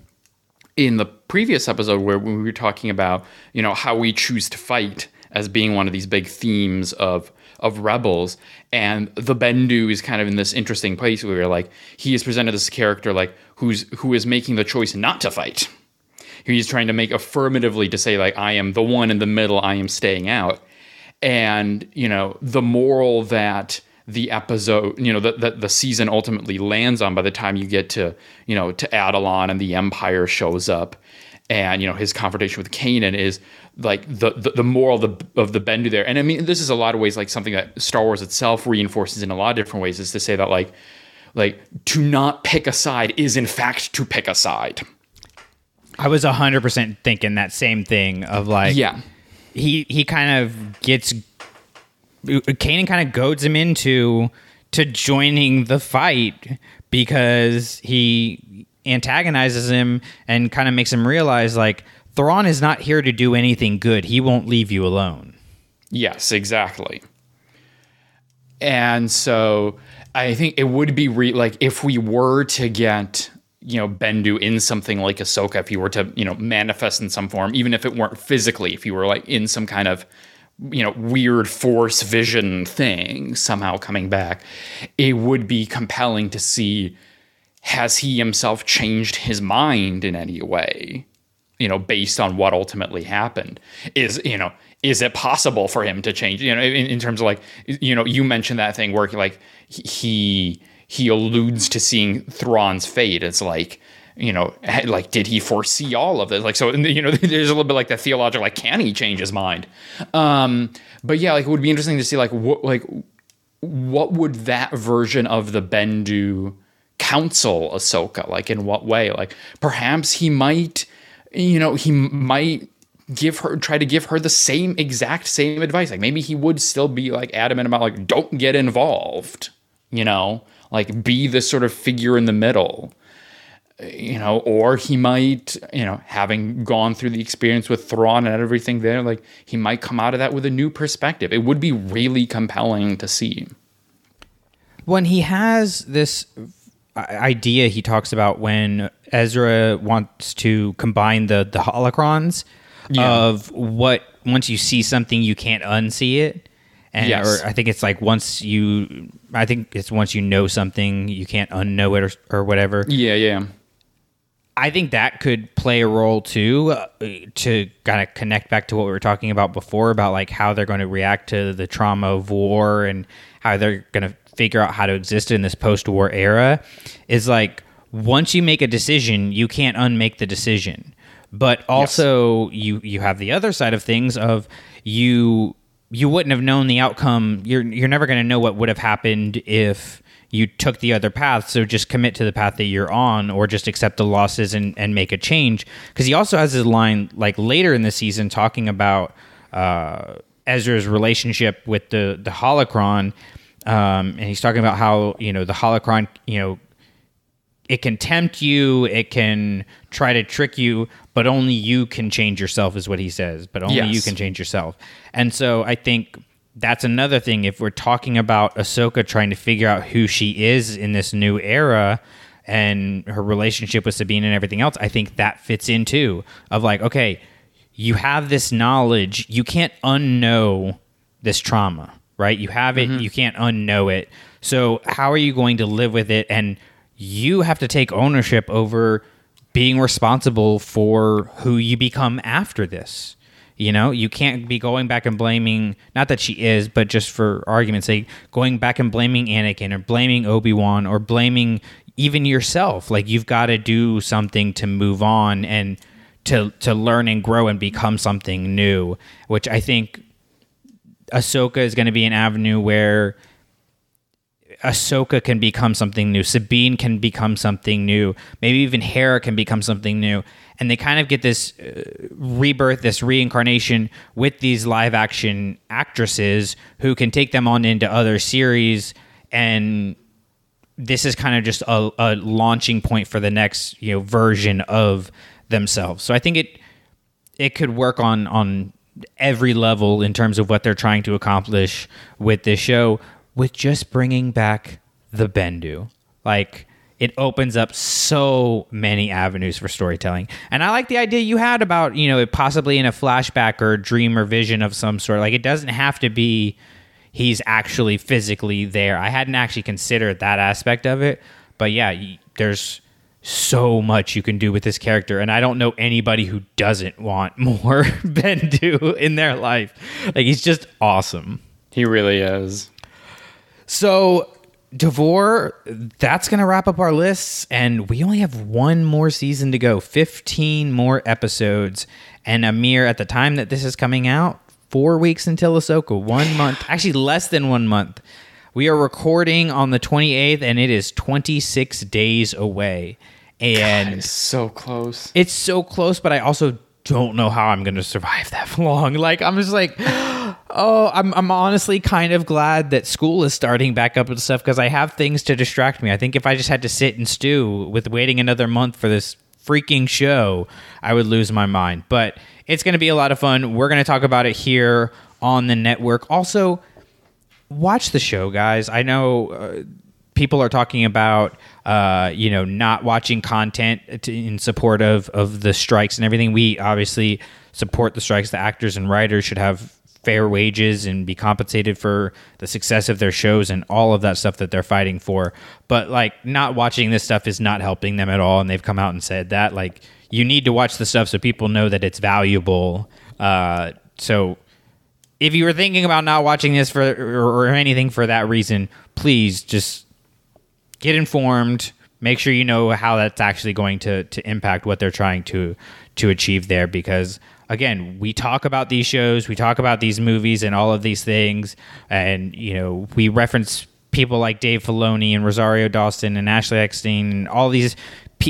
in the previous episode where we were talking about you know how we choose to fight as being one of these big themes of of rebels. And the bendu is kind of in this interesting place where like he is presented as a character like who's who is making the choice not to fight. He's trying to make affirmatively to say like i am the one in the middle i am staying out. And you know the moral that the episode you know that the, the season ultimately lands on by the time you get to you know to Atollon and the empire shows up and you know his confrontation with Kanan is like the the, the moral of the, of the Bendu there. And I mean this is a lot of ways like something that Star Wars itself reinforces in a lot of different ways is to say that like like to not pick a side is in fact to pick a side. I was hundred percent thinking that same thing of like yeah. he he kind of gets Kanan kind of goads him into to joining the fight because he antagonizes him and kind of makes him realize like Thrawn is not here to do anything good. He won't leave you alone. Yes, exactly. And so I think it would be re- like if we were to get you know Bendu in something like Ahsoka, if he were to you know manifest in some form, even if it weren't physically, if he were like in some kind of you know weird force vision thing somehow coming back, it would be compelling to see has he himself changed his mind in any way you know based on what ultimately happened? Is you know is it possible for him to change you know in, in terms of like you know you mentioned that thing where like he he alludes to seeing Thrawn's fate it's like you know like did he foresee all of this? Like so you know there's a little bit like the theological like can he change his mind? Um but yeah like it would be interesting to see like what like what would that version of the Bendu counsel Ahsoka? Like in what way? Like perhaps he might, you know, he might give her try to give her the same exact same advice. Like maybe he would still be like adamant about like don't get involved, you know, like be this sort of figure in the middle. You know, or he might, you know, having gone through the experience with Thrawn and everything there, like he might come out of that with a new perspective. It would be really compelling to see. when he has this idea he talks about when Ezra wants to combine the the holocrons Yeah. of what once you see something you can't unsee it and Yes. or I think it's like once you I think it's once you know something you can't unknow it or, or whatever Yeah, yeah. I think that could play a role too uh, to kind of connect back to what we were talking about before about like how they're going to react to the trauma of war and how they're going to figure out how to exist in this post-war era is like once you make a decision, you can't unmake the decision. But also you you have the other side of things of you you wouldn't have known the outcome. You're you're never going to know what would have happened if you took the other path. So just commit to the path that you're on, or just accept the losses and, and make a change. Because he also has his line like later in the season talking about uh, Ezra's relationship with the the holocron, um, and he's talking about how you know the holocron you know it can tempt you, it can try to trick you, but only you can change yourself, is what he says. But only Yes. you can change yourself. And so I think that's another thing. If we're talking about Ahsoka trying to figure out who she is in this new era and her relationship with Sabine and everything else, I think that fits in too. Of like, okay, you have this knowledge, you can't unknow this trauma, right? You have it, mm-hmm. you can't unknow it. So how are you going to live with it? And you have to take ownership over being responsible for who you become after this. You know, you can't be going back and blaming, not that she is, but just for argument's sake, going back and blaming Anakin or blaming Obi Wan or blaming even yourself. Like, you've got to do something to move on and to, to learn and grow and become something new, which I think Ahsoka is going to be an avenue where Ahsoka can become something new. Sabine can become something new. Maybe even Hera can become something new. And they kind of get this uh, rebirth, this reincarnation with these live action actresses who can take them on into other series. And this is kind of just a, a launching point for the next you know version of themselves. So I think it it could work on on every level in terms of what they're trying to accomplish with this show with just bringing back the Bendu. Like it opens up so many avenues for storytelling. And I like the idea you had about, you know, it possibly in a flashback or dream or vision of some sort. Like it doesn't have to be he's actually physically there. I hadn't actually considered that aspect of it, but yeah, there's so much you can do with this character and I don't know anybody who doesn't want more Bendu in their life. Like he's just awesome. He really is. So, Davor, that's going to wrap up our lists. And we only have one more season to go 15 more episodes. And amir at the time that this is coming out, four weeks until Ahsoka, one month, actually less than one month. We are recording on the 28th, and it is 26 days away. And It's so close. it's so close, but I also don't know how I'm going to survive that long. Like I'm just like, oh, I'm I'm honestly kind of glad that school is starting back up and stuff because I have things to distract me. I think if I just had to sit and stew with waiting another month for this freaking show, I would lose my mind. But it's going to be a lot of fun. We're going to talk about it here on the network. Also, watch the show, guys. I know uh, people are talking about, uh, you know, not watching content to, in support of of the strikes and everything. We obviously support the strikes. The actors and writers should have fair wages and be compensated for the success of their shows and all of that stuff that they're fighting for. But like not watching this stuff is not helping them at all and they've come out and said that like you need to watch the stuff so people know that it's valuable. Uh, so if you were thinking about not watching this for or, or anything for that reason, please just get informed. Make sure you know how that's actually going to to impact what they're trying to to achieve there. Because again, we talk about these shows, we talk about these movies, and all of these things, and you know, we reference people like Dave Filoni and Rosario Dawson and Ashley Eckstein and all these.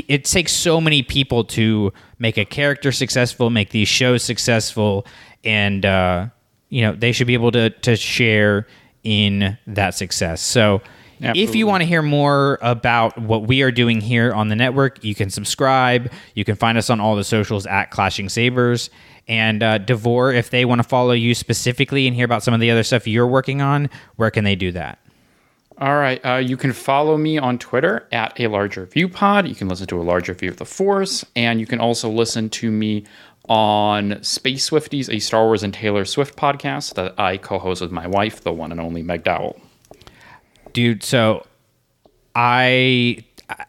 It takes so many people to make a character successful, make these shows successful, and uh, you know they should be able to to share in that success. So. If you want to hear more about what we are doing here on the network, you can subscribe. You can find us on all the socials at Clashing Sabers. And uh, Davor, if they want to follow you specifically and hear about some of the other stuff you're working on, where can they do that? All right. Uh, you can follow me on Twitter at a larger view pod. You can listen to a larger view of the Force, and you can also listen to me on Space Swifties, a Star Wars and Taylor Swift podcast that I co-host with my wife, the one and only Meg Dowell. Dude so i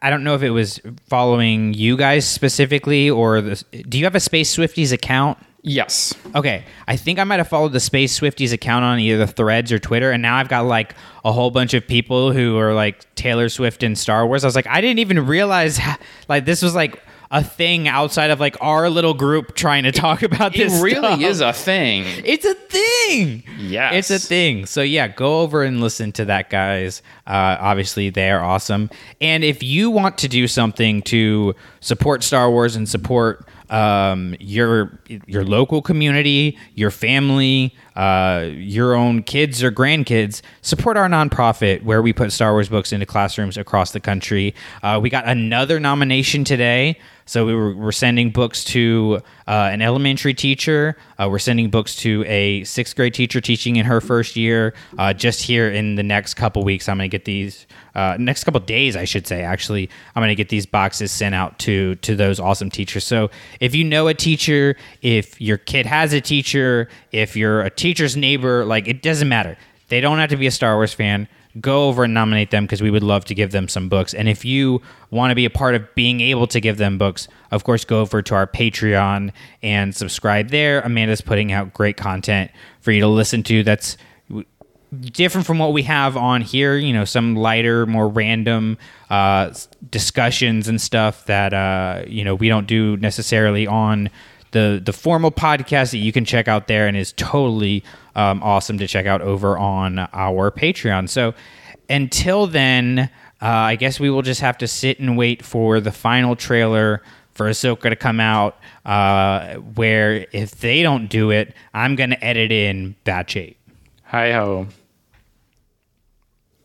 I- don't know if it was following you guys specifically or the, do you have a Space Swifties account? Yes. Okay, I think I might have followed the Space Swifties account on either the Threads or Twitter, and now I've got like a whole bunch of people who are like Taylor Swift and Star Wars. I was like, I didn't even realize like this was like a thing outside of like our little group trying to talk about It this. really stuff. is a thing. It's a thing. Yes. It's a thing. So yeah, go over and listen to that, guys. Uh, obviously, they are awesome. And if you want to do something to support Star Wars and support um, your your local community, your family, uh, your own kids or grandkids, support our nonprofit where we put Star Wars books into classrooms across the country. Uh, we got another nomination today. So we were, we're sending books to uh, an elementary teacher. Uh, we're sending books to a sixth grade teacher teaching in her first year. Uh, just here in the next couple weeks, I'm going to get these. Uh, next couple days, I should say. Actually, I'm going to get these boxes sent out to to those awesome teachers. So if you know a teacher, if your kid has a teacher, if you're a teacher's neighbor, like it doesn't matter. They don't have to be a Star Wars fan go over and nominate them because we would love to give them some books. And if you want to be a part of being able to give them books, of course, go over to our Patreon and subscribe there. Amanda's putting out great content for you to listen to that's different from what we have on here. You know, some lighter, more random uh, discussions and stuff that, uh, you know, we don't do necessarily on the the formal podcast that you can check out there and is totally um, awesome to check out over on our Patreon. So until then, uh, I guess we will just have to sit and wait for the final trailer for Ahsoka to come out. Uh, where if they don't do it, I'm gonna edit in batch eight. Hi ho.